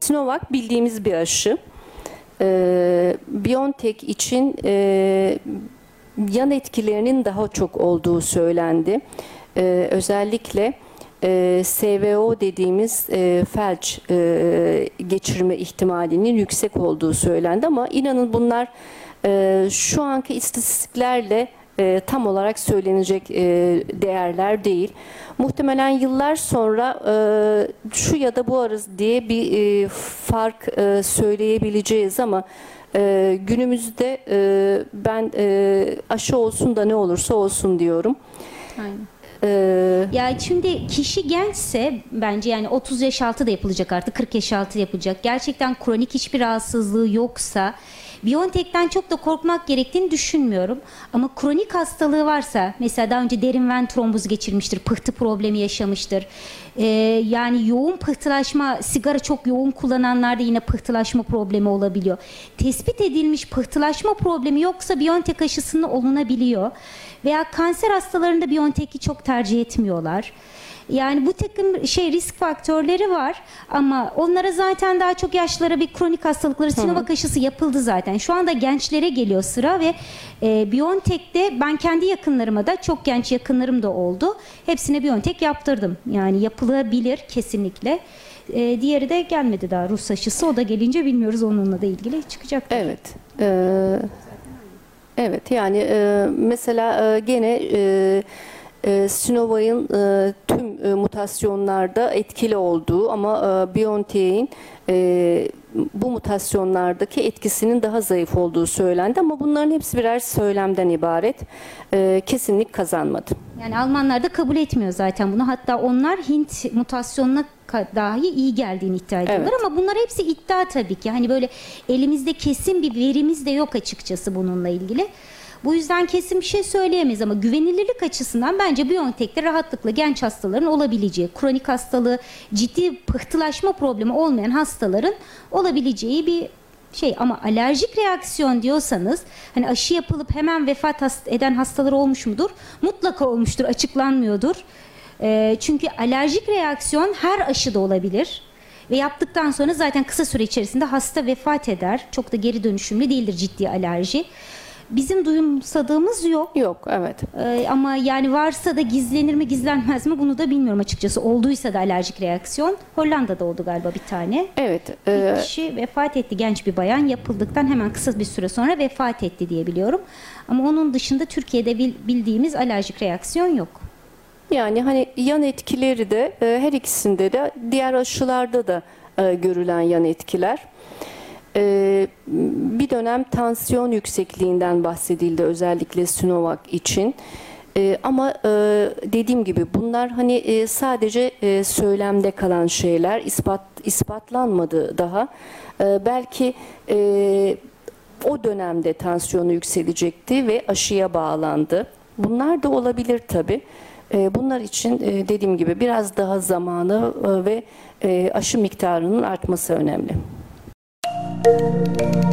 Sinovac bildiğimiz bir aşı. Ee, BioNTech için e, yan etkilerinin daha çok olduğu söylendi. Ee, özellikle e, SVO dediğimiz e, felç e, geçirme ihtimalinin yüksek olduğu söylendi ama inanın bunlar e, şu anki istatistiklerle e, tam olarak söylenecek e, değerler değil. Muhtemelen yıllar sonra e, şu ya da bu arası diye bir e, fark e, söyleyebileceğiz ama e, günümüzde e, ben e, aşı olsun da ne olursa olsun diyorum. Aynen. E, Ya şimdi kişi gençse bence yani 30 yaş altı da yapılacak artık 40 yaş altı yapılacak. Gerçekten kronik hiçbir rahatsızlığı yoksa Biontech'ten çok da korkmak gerektiğini düşünmüyorum. Ama kronik hastalığı varsa mesela daha önce derin ven trombozu geçirmiştir, pıhtı problemi yaşamıştır. Ee, yani yoğun pıhtılaşma, sigara çok yoğun kullananlarda yine pıhtılaşma problemi olabiliyor. Tespit edilmiş pıhtılaşma problemi yoksa Biontech aşısını olunabiliyor. Veya kanser hastalarında Biontech'i çok tercih etmiyorlar. Yani bu takım şey risk faktörleri var ama onlara zaten daha çok yaşlara bir kronik hastalıkları Sinovac aşısı yapıldı zaten. Şu anda gençlere geliyor sıra ve e, Biontech'te ben kendi yakınlarıma da çok genç yakınlarım da oldu. Hepsine Biontech yaptırdım. Yani yapılabilir kesinlikle. E, diğeri de gelmedi daha Rus aşısı. O da gelince bilmiyoruz onunla da ilgili çıkacak. Evet. Ee, evet yani e, mesela e, gene e, e, e, tüm e, mutasyonlarda etkili olduğu ama e, BioNTech'in e, bu mutasyonlardaki etkisinin daha zayıf olduğu söylendi ama bunların hepsi birer söylemden ibaret. E, kesinlik kazanmadı. Yani Almanlar da kabul etmiyor zaten bunu. Hatta onlar Hint mutasyonuna dahi iyi geldiğini iddia ediyorlar Evet. ama bunlar hepsi iddia tabii ki. Hani böyle elimizde kesin bir verimiz de yok açıkçası bununla ilgili. Bu yüzden kesin bir şey söyleyemeyiz ama güvenilirlik açısından bence BioNTech'te rahatlıkla genç hastaların olabileceği, kronik hastalığı, ciddi pıhtılaşma problemi olmayan hastaların olabileceği bir şey ama alerjik reaksiyon diyorsanız hani aşı yapılıp hemen vefat eden hastalar olmuş mudur? Mutlaka olmuştur, açıklanmıyordur. Ee, çünkü alerjik reaksiyon her aşıda olabilir. Ve yaptıktan sonra zaten kısa süre içerisinde hasta vefat eder. Çok da geri dönüşümlü değildir ciddi alerji. Bizim duyumsadığımız yok. Yok evet. Ee, ama yani varsa da gizlenir mi gizlenmez mi bunu da bilmiyorum açıkçası. Olduysa da alerjik reaksiyon. Hollanda'da oldu galiba bir tane. Evet. Bir e, kişi vefat etti genç bir bayan yapıldıktan hemen kısa bir süre sonra vefat etti diye biliyorum. Ama onun dışında Türkiye'de bil- bildiğimiz alerjik reaksiyon yok. Yani hani yan etkileri de e, her ikisinde de diğer aşılarda da e, görülen yan etkiler. E, bir dönem tansiyon yüksekliğinden bahsedildi özellikle Sinovac için. E, ama e, dediğim gibi bunlar hani e, sadece e, söylemde kalan şeyler ispat ispatlanmadı daha. E, belki e, o dönemde tansiyonu yükselecekti ve aşıya bağlandı. Bunlar da olabilir tabii. E, Bunlar için e, dediğim gibi biraz daha zamanı e, ve e, aşı miktarının artması önemli. Thank you.